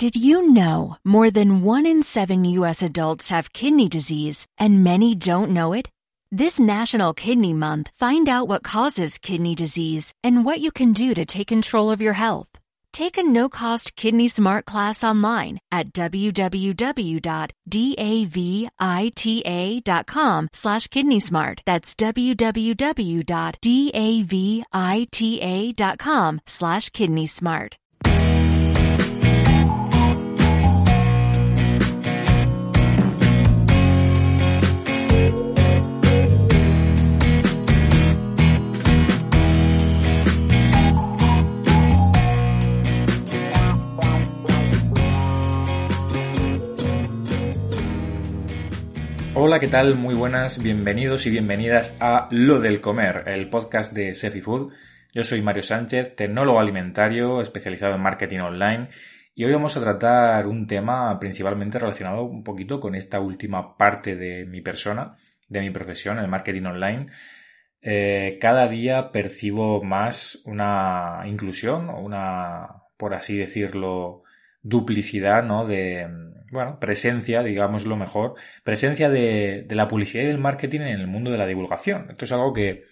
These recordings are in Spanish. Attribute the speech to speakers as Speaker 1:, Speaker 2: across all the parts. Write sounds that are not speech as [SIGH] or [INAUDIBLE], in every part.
Speaker 1: Did you know more than one in seven U.S. adults have kidney disease and many don't know it? This National Kidney Month, find out what causes kidney disease and what you can do to take control of your health. Take a no-cost Kidney Smart class online at www.davita.com slash kidney smart. That's www.davita.com slash kidney smart.
Speaker 2: ¿Qué tal? Muy buenas, bienvenidos y bienvenidas a Lo del Comer, el podcast de Sefi Food. Yo soy Mario Sánchez, tecnólogo alimentario especializado en marketing online y hoy vamos a tratar un tema principalmente relacionado un poquito con esta última parte de mi persona, de mi profesión, el marketing online. Eh, cada día percibo más una inclusión una, por así decirlo, duplicidad, ¿no? De, bueno, presencia, digámoslo mejor, presencia de, de, la publicidad y del marketing en el mundo de la divulgación. Esto es algo que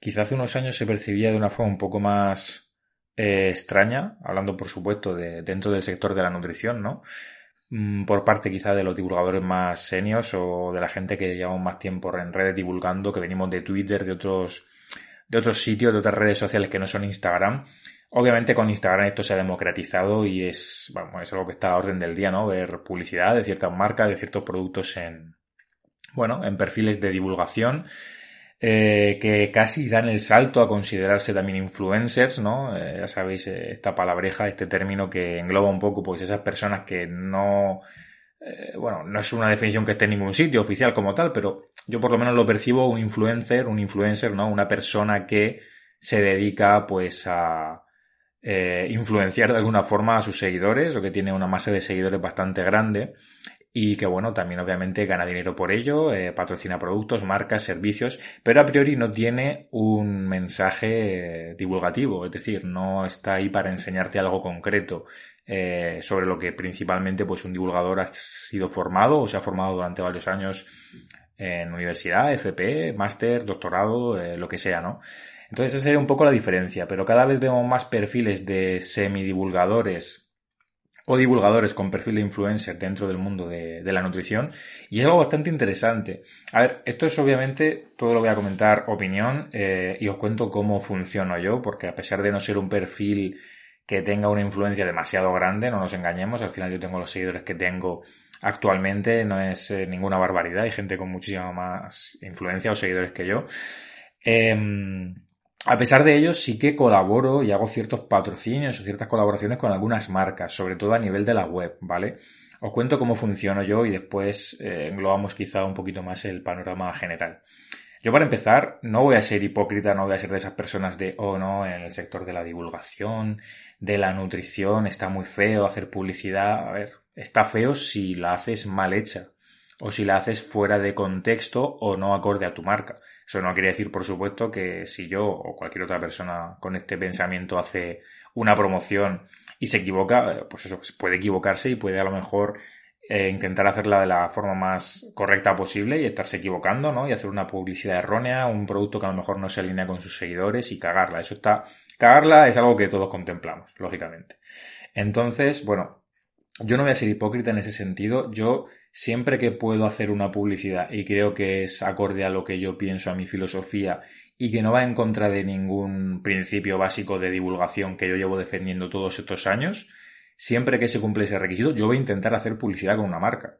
Speaker 2: quizá hace unos años se percibía de una forma un poco más eh, extraña, hablando por supuesto de dentro del sector de la nutrición, ¿no? Mm, por parte quizá de los divulgadores más senios o de la gente que llevamos más tiempo en redes divulgando, que venimos de Twitter, de otros, de otros sitios, de otras redes sociales que no son Instagram Obviamente con Instagram esto se ha democratizado y es, bueno, es algo que está a orden del día, ¿no? Ver publicidad de ciertas marcas, de ciertos productos en, bueno, en perfiles de divulgación. Eh, que casi dan el salto a considerarse también influencers, ¿no? Eh, ya sabéis, eh, esta palabreja, este término que engloba un poco, pues esas personas que no, eh, bueno, no es una definición que esté en ningún sitio oficial como tal, pero yo por lo menos lo percibo un influencer, un influencer, ¿no? Una persona que se dedica, pues, a, eh, influenciar de alguna forma a sus seguidores o que tiene una masa de seguidores bastante grande y que bueno, también obviamente gana dinero por ello, eh, patrocina productos, marcas, servicios, pero a priori no tiene un mensaje eh, divulgativo, es decir, no está ahí para enseñarte algo concreto sobre lo que principalmente pues un divulgador ha sido formado o se ha formado durante varios años en universidad, FP, máster, doctorado, eh, lo que sea, ¿no? Entonces esa sería un poco la diferencia, pero cada vez vemos más perfiles de semidivulgadores o divulgadores con perfil de influencer dentro del mundo de, la nutrición y es algo bastante interesante. A ver, esto es obviamente, todo lo voy a comentar opinión eh, y os cuento cómo funciono yo, porque a pesar de no ser un perfil que tenga una influencia demasiado grande, no nos engañemos, al final yo tengo los seguidores que tengo actualmente, no es eh, ninguna barbaridad, hay gente con muchísima más influencia o seguidores que yo. Eh, a pesar de ello, sí que colaboro y hago ciertos patrocinios o ciertas colaboraciones con algunas marcas, sobre todo a nivel de la web, ¿vale? Os cuento cómo funciono yo y después eh, englobamos quizá un poquito más el panorama general. Yo para empezar, no voy a ser hipócrita, no voy a ser de esas personas de, oh no, en el sector de la divulgación, de la nutrición, está muy feo hacer publicidad. A ver, está feo si la haces mal hecha o si la haces fuera de contexto o no acorde a tu marca. Eso no quiere decir, por supuesto, que si yo o cualquier otra persona con este pensamiento hace una promoción y se equivoca, pues eso, puede equivocarse y puede a lo mejor eh, intentar hacerla de la forma más correcta posible y estarse equivocando, ¿no? Y hacer una publicidad errónea, un producto que a lo mejor no se alinea con sus seguidores y cagarla. Eso está, cagarla es algo que todos contemplamos, lógicamente. Entonces, bueno, yo no voy a ser hipócrita en ese sentido. Yo siempre que puedo hacer una publicidad y creo que es acorde a lo que yo pienso, a mi filosofía y que no va en contra de ningún principio básico de divulgación que yo llevo defendiendo todos estos años, siempre que se cumple ese requisito, yo voy a intentar hacer publicidad con una marca.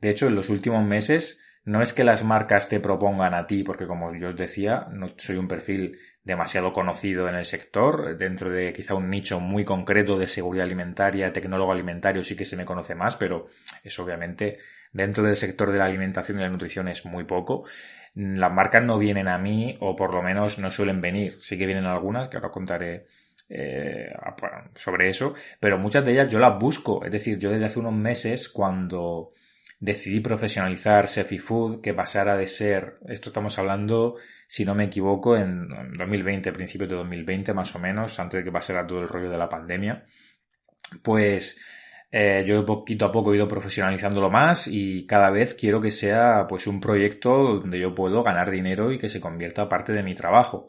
Speaker 2: De hecho, en los últimos meses no es que las marcas te propongan a ti, porque como yo os decía, no soy un perfil demasiado conocido en el sector, dentro de quizá un nicho muy concreto de seguridad alimentaria, tecnólogo alimentario sí que se me conoce más, pero es obviamente dentro del sector de la alimentación y la nutrición es muy poco. Las marcas no vienen a mí, o por lo menos no suelen venir. Sí que vienen algunas, que ahora contaré eh, sobre eso, pero muchas de ellas yo las busco. Es decir, yo desde hace unos meses, cuando decidí profesionalizar Sefi Food, que pasara de ser, esto estamos hablando, si no me equivoco, en 2020, principios de 2020 más o menos, antes de que pasara todo el rollo de la pandemia, pues Eh, yo poquito a poco he ido profesionalizándolo más y cada vez quiero que sea pues un proyecto donde yo puedo ganar dinero y que se convierta parte de mi trabajo.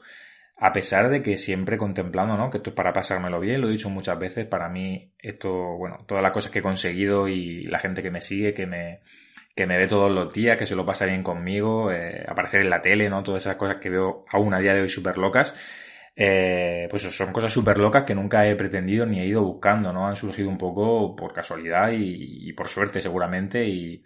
Speaker 2: A pesar de que siempre contemplando, ¿no? Que esto es para pasármelo bien, lo he dicho muchas veces, para mí esto, bueno, todas las cosas que he conseguido y la gente que me sigue, que me, que me ve todos los días, que se lo pasa bien conmigo, eh, aparecer en la tele, ¿no? Todas esas cosas que veo aún a día de hoy súper locas, eh, pues son cosas súper locas que nunca he pretendido ni he ido buscando, ¿no? Han surgido un poco por casualidad y, por suerte seguramente y,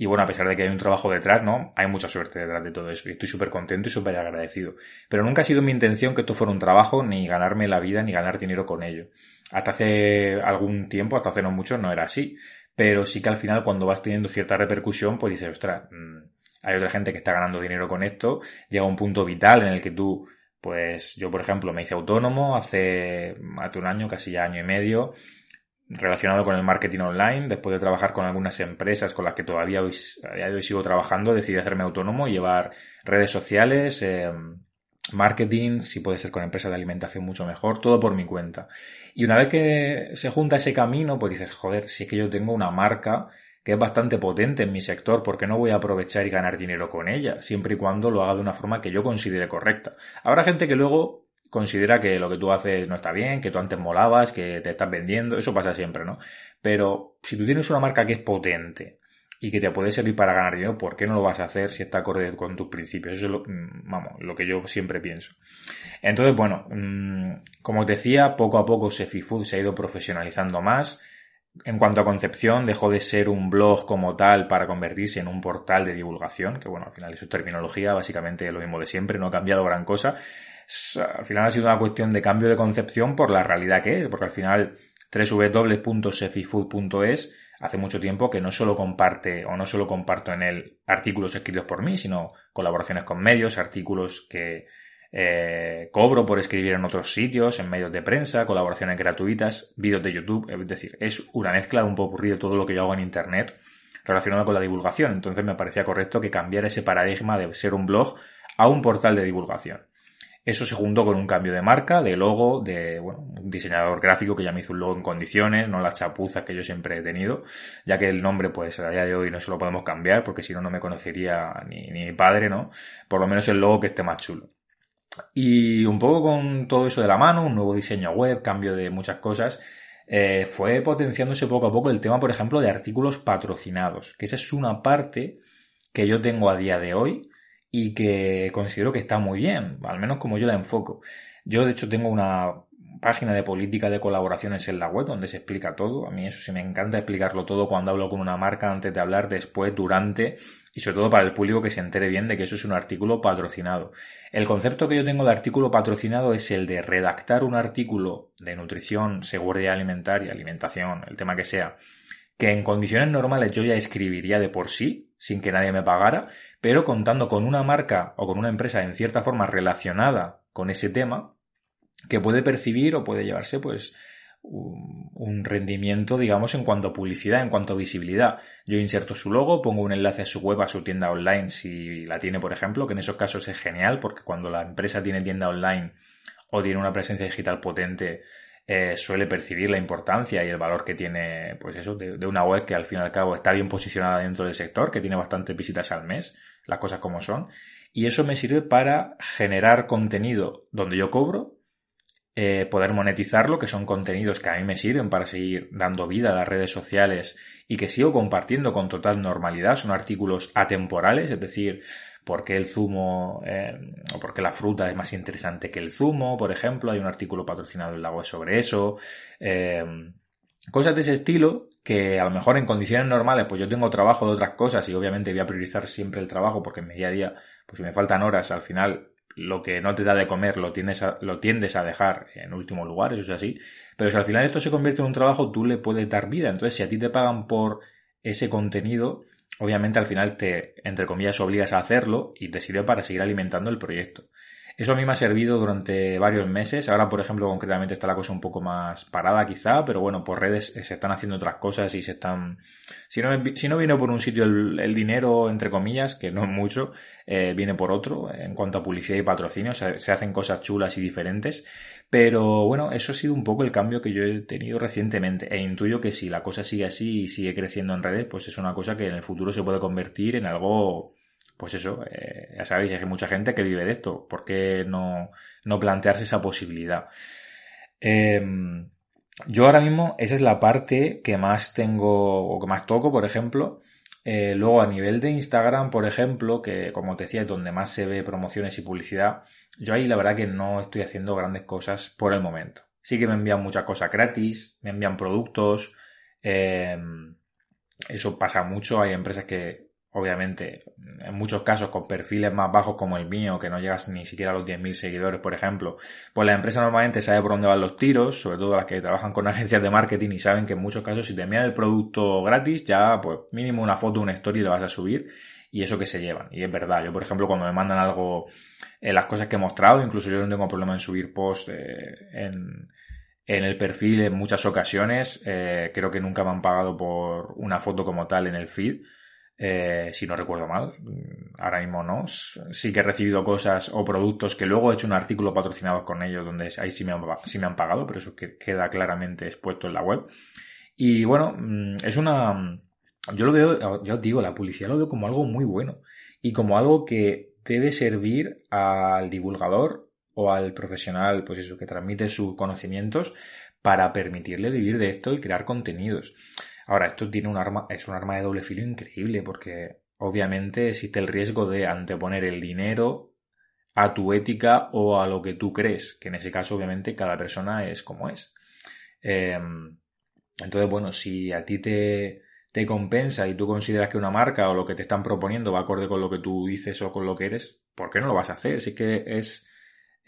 Speaker 2: y, bueno, a pesar de que hay un trabajo detrás, ¿no? Hay mucha suerte detrás de todo eso y estoy súper contento y súper agradecido. Pero nunca ha sido mi intención que esto fuera un trabajo, ni ganarme la vida, ni ganar dinero con ello. Hasta hace algún tiempo, hasta hace no mucho, no era así. Pero sí que al final cuando vas teniendo cierta repercusión, pues dices, ostras, mm, hay otra gente que está ganando dinero con esto, llega un punto vital en el que tú pues yo, por ejemplo, me hice autónomo hace, hace un año, casi ya año y medio, relacionado con el marketing online. Después de trabajar con algunas empresas con las que todavía hoy, sigo trabajando, decidí hacerme autónomo y llevar redes sociales, eh, marketing, si puede ser con empresas de alimentación mucho mejor, todo por mi cuenta. Y una vez que se junta ese camino, pues dices, joder, si es que yo tengo una marca que es bastante potente en mi sector, porque no voy a aprovechar y ganar dinero con ella, siempre y cuando lo haga de una forma que yo considere correcta. Habrá gente que luego considera que lo que tú haces no está bien, que tú antes molabas, que te estás vendiendo, eso pasa siempre, ¿no? Pero si tú tienes una marca que es potente y que te puede servir para ganar dinero, ¿por qué no lo vas a hacer si está acorde con tus principios? Eso es lo, mm, vamos, lo que yo siempre pienso. Entonces, bueno, mm, como te decía, poco a poco Sefifood se ha ido profesionalizando más en cuanto a concepción, dejó de ser un blog como tal para convertirse en un portal de divulgación, que bueno, al final es su terminología, básicamente lo mismo de siempre, no ha cambiado gran cosa. Al final ha sido una cuestión de cambio de concepción por la realidad que es, porque al final www.sefifood.es hace mucho tiempo que no solo comparte o no solo comparto en él artículos escritos por mí, sino colaboraciones con medios, artículos que eh, cobro por escribir en otros sitios, en medios de prensa, colaboraciones gratuitas, vídeos de YouTube, es decir, es una mezcla de un poco de todo lo que yo hago en Internet relacionado con la divulgación. Entonces me parecía correcto que cambiara ese paradigma de ser un blog a un portal de divulgación. Eso se juntó con un cambio de marca, de logo, de bueno, un diseñador gráfico que ya me hizo un logo en condiciones, no las chapuzas que yo siempre he tenido, ya que el nombre, pues a día de hoy no se lo podemos cambiar, porque si no, no me conocería ni, ni mi padre, ¿no? Por lo menos el logo que esté más chulo. Y un poco con todo eso de la mano, un nuevo diseño web, cambio de muchas cosas, eh, fue potenciándose poco a poco el tema, por ejemplo, de artículos patrocinados, que esa es una parte que yo tengo a día de hoy y que considero que está muy bien, al menos como yo la enfoco. Yo, de hecho, tengo una página de política de colaboraciones en la web donde se explica todo. A mí eso sí me encanta explicarlo todo cuando hablo con una marca antes de hablar, después, durante y sobre todo para el público que se entere bien de que eso es un artículo patrocinado. El concepto que yo tengo de artículo patrocinado es el de redactar un artículo de nutrición, seguridad alimentaria, alimentación, el tema que sea, que en condiciones normales yo ya escribiría de por sí, sin que nadie me pagara, pero contando con una marca o con una empresa en cierta forma relacionada con ese tema, que puede percibir o puede llevarse pues un rendimiento, digamos, en cuanto a publicidad, en cuanto a visibilidad. Yo inserto su logo, pongo un enlace a su web, a su tienda online, si la tiene, por ejemplo, que en esos casos es genial, porque cuando la empresa tiene tienda online o tiene una presencia digital potente, eh, suele percibir la importancia y el valor que tiene, pues eso, de, una web que al fin y al cabo está bien posicionada dentro del sector, que tiene bastantes visitas al mes, las cosas como son. Y eso me sirve para generar contenido donde yo cobro eh, poder monetizarlo, que son contenidos que a mí me sirven para seguir dando vida a las redes sociales y que sigo compartiendo con total normalidad. Son artículos atemporales, es decir, por qué el zumo eh, o por qué la fruta es más interesante que el zumo, por ejemplo. Hay un artículo patrocinado en la web sobre eso. Eh, cosas de ese estilo que a lo mejor en condiciones normales pues yo tengo trabajo de otras cosas y obviamente voy a priorizar siempre el trabajo porque en mi día a día pues si me faltan horas al final lo que no te da de comer lo, tienes lo tiendes a dejar en último lugar, eso es así. Pero si al final esto se convierte en un trabajo, tú le puedes dar vida. Entonces, si a ti te pagan por ese contenido, obviamente al final te, entre comillas, obligas a hacerlo y te sirve para seguir alimentando el proyecto. Eso a mí me ha servido durante varios meses. Ahora, por ejemplo, concretamente está la cosa un poco más parada quizá, pero bueno, por redes se están haciendo otras cosas y se están... Si no, si no viene por un sitio el, dinero, entre comillas, que no es mucho, eh, viene por otro. En cuanto a publicidad y patrocinio, se, se hacen cosas chulas y diferentes. Pero bueno, eso ha sido un poco el cambio que yo he tenido recientemente. E intuyo que si la cosa sigue así y sigue creciendo en redes, pues es una cosa que en el futuro se puede convertir en algo pues eso, eh, ya sabéis, hay mucha gente que vive de esto. ¿Por qué no, no plantearse esa posibilidad? Em, yo ahora mismo, esa es la parte que más tengo o que más toco, por ejemplo. Eh, luego, a nivel de Instagram, por ejemplo, que como te decía, es donde más se ve promociones y publicidad, yo ahí la verdad que no estoy haciendo grandes cosas por el momento. Sí que me envían muchas cosas gratis, me envían productos. Em, eso pasa mucho. Hay empresas que obviamente, en muchos casos con perfiles más bajos como el mío, que no llegas ni siquiera a los 10.000 seguidores, por ejemplo, pues la empresa normalmente sabe por dónde van los tiros, sobre todo las que trabajan con [LAUGHS] agencias de marketing y saben que en muchos casos si te envían el producto gratis, ya pues mínimo una foto, una story le vas a subir y eso que se llevan. Y es verdad, yo por ejemplo cuando me mandan algo, en las cosas que he mostrado, incluso yo no tengo problema en subir post eh, en, en el perfil en muchas ocasiones, eh, creo que nunca me han pagado por una foto como tal en el feed eh, si no recuerdo mal, ahora mismo no. Sí que he recibido cosas o productos que luego he hecho un artículo patrocinado con ellos donde ahí sí me han, sí me han pagado, pero eso que queda claramente expuesto en la web. Y bueno, mm, es una... Yo lo veo, yo os digo, la publicidad lo veo como algo muy bueno y como algo que debe servir al divulgador o al profesional, pues eso, que transmite sus conocimientos para permitirle vivir de esto y crear contenidos. Ahora, esto tiene un arma, es un arma de doble filo increíble porque obviamente existe el riesgo de anteponer el dinero a tu ética o a lo que tú crees, que en ese caso obviamente cada persona es como es. Em, entonces, bueno, si a ti te, te compensa y tú consideras que una marca o lo que te están proponiendo va acorde con lo que tú dices o con lo que eres, ¿por qué no lo vas a hacer? Si que es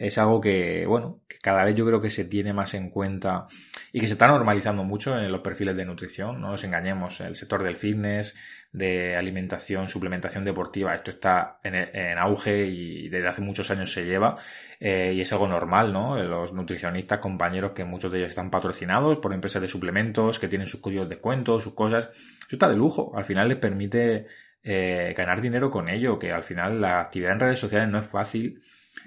Speaker 2: es algo que, bueno, que cada vez yo creo que se tiene más en cuenta y que se está normalizando mucho en los perfiles de nutrición, no nos engañemos, el sector del fitness, de alimentación, suplementación deportiva, esto está en, auge y desde hace muchos años se lleva eh, y es algo normal, ¿no? Los nutricionistas, compañeros que muchos de ellos están patrocinados por empresas de suplementos, que tienen sus códigos de descuento, sus cosas, eso está de lujo, al final les permite eh, ganar dinero con ello, que al final la actividad en redes sociales no es fácil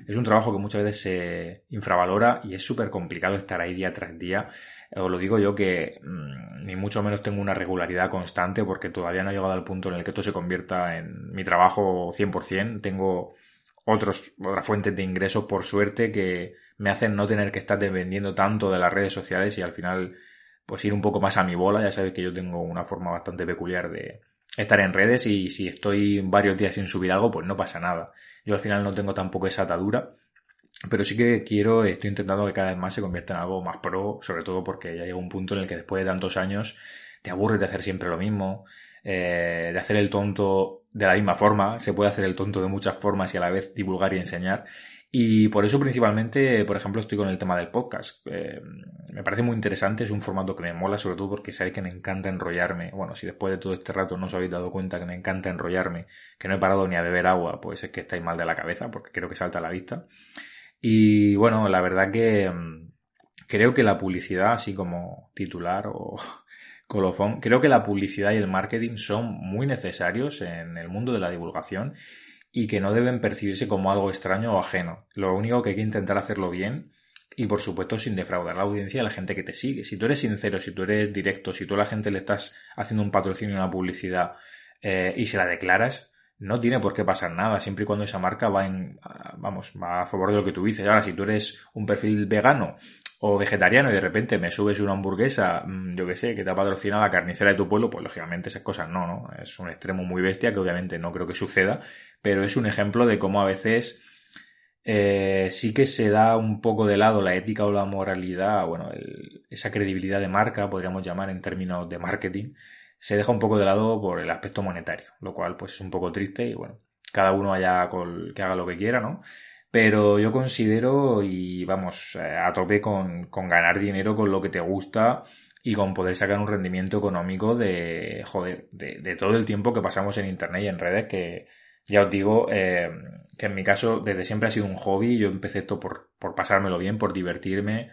Speaker 2: es un trabajo que muchas veces se infravalora y es súper complicado estar ahí día tras día. Os lo digo yo que mm, ni mucho menos tengo una regularidad constante porque todavía no he llegado al punto en el que esto se convierta en mi trabajo 100%. Tengo otros, otras fuentes de ingresos por suerte que me hacen no tener que estar dependiendo tanto de las redes sociales y al final pues ir un poco más a mi bola. Ya sabéis que yo tengo una forma bastante peculiar de, estar en redes y si estoy varios días sin subir algo, pues no pasa nada. Yo al final no tengo tampoco esa atadura, pero sí que quiero, estoy intentando que cada vez más se convierta en algo más pro, sobre todo porque ya llega un punto en el que después de tantos años te aburres de hacer siempre lo mismo, eh, de hacer el tonto de la misma forma, se puede hacer el tonto de muchas formas y a la vez divulgar y enseñar. Y por eso principalmente, por ejemplo, estoy con el tema del podcast. Eh, me parece muy interesante, es un formato que me mola, sobre todo porque sabéis que me encanta enrollarme. Bueno, si después de todo este rato no os habéis dado cuenta que me encanta enrollarme, que no he parado ni a beber agua, pues es que estáis mal de la cabeza, porque creo que salta a la vista. Y bueno, la verdad que mm, creo que la publicidad, así como titular o colofón, creo que la publicidad y el marketing son muy necesarios en el mundo de la divulgación y que no deben percibirse como algo extraño o ajeno. Lo único que hay que intentar hacerlo bien y por supuesto sin defraudar la audiencia y la gente que te sigue. Si tú eres sincero, si tú eres directo, si tú a la gente le estás haciendo un patrocinio, una publicidad eh, y se la declaras, no tiene por qué pasar nada, siempre y cuando esa marca va en, vamos, va a favor de lo que tú dices. Ahora, si tú eres un perfil vegano o vegetariano y de repente me subes una hamburguesa, mm, yo que sé, que te ha patrocinado la carnicera de tu pueblo, pues lógicamente esas cosas no, ¿no? Es un extremo muy bestia que obviamente no creo que suceda, pero es un ejemplo de cómo a veces eh, sí que se da un poco de lado la ética o la moralidad, bueno, esa credibilidad de marca, podríamos llamar en términos de marketing, se deja un poco de lado por el aspecto monetario, lo cual pues es un poco triste y bueno, cada uno haya que haga lo que quiera, ¿no? Pero yo considero, y vamos, eh, a tope con, con ganar dinero con lo que te gusta y con poder sacar un rendimiento económico de, joder, de, todo el tiempo que pasamos en internet y en redes que Ya os digo eh, que en mi caso desde siempre ha sido un hobby. Yo empecé esto por, por pasármelo bien, por divertirme,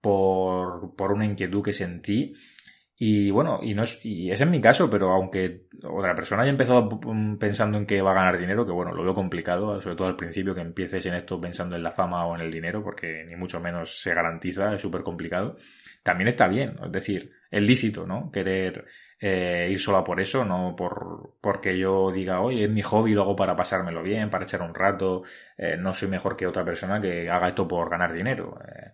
Speaker 2: por, por una inquietud que sentí. Y bueno, y no es, y es en mi caso, pero aunque otra persona haya empezado pensando en que va a ganar dinero, que bueno, lo veo complicado, sobre todo al principio que empieces en esto pensando en la fama o en el dinero, porque ni mucho menos se garantiza, es súper complicado, también está bien, es decir, es lícito, ¿no? Querer eh, ir solo por eso, no por porque yo diga, oye, es mi hobby, lo hago para pasármelo bien, para echar un rato, eh, no soy mejor que otra persona que haga esto por ganar dinero. Eh,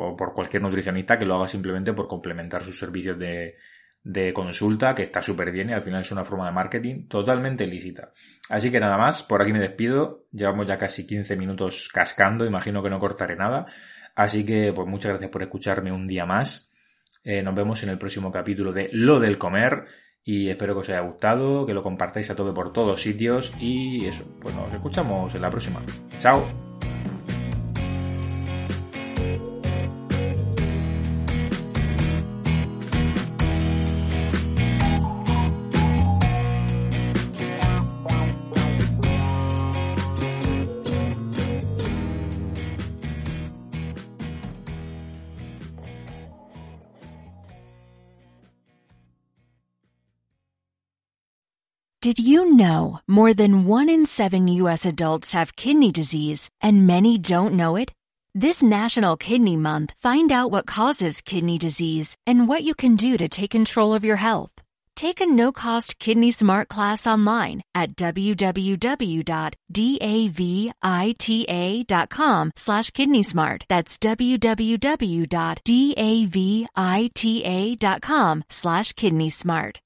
Speaker 2: o por cualquier nutricionista que lo haga simplemente por complementar sus servicios de, de consulta, que está súper bien y al final es una forma de marketing totalmente lícita. Así que nada más, por aquí me despido. Llevamos ya casi 15 minutos cascando, imagino que no cortaré nada. Así que pues muchas gracias por escucharme un día más. Eh, nos vemos en el próximo capítulo de Lo del Comer y espero que os haya gustado, que lo compartáis a todo por todos sitios y eso, pues nos escuchamos en la próxima. Chao.
Speaker 1: Did you know more than one in seven U.S. adults have kidney disease and many don't know it? This National Kidney Month, find out what causes kidney disease and what you can do to take control of your health. Take a no-cost Kidney Smart class online at www.davita.com slash kidney smart. That's www.davita.com slash kidney smart.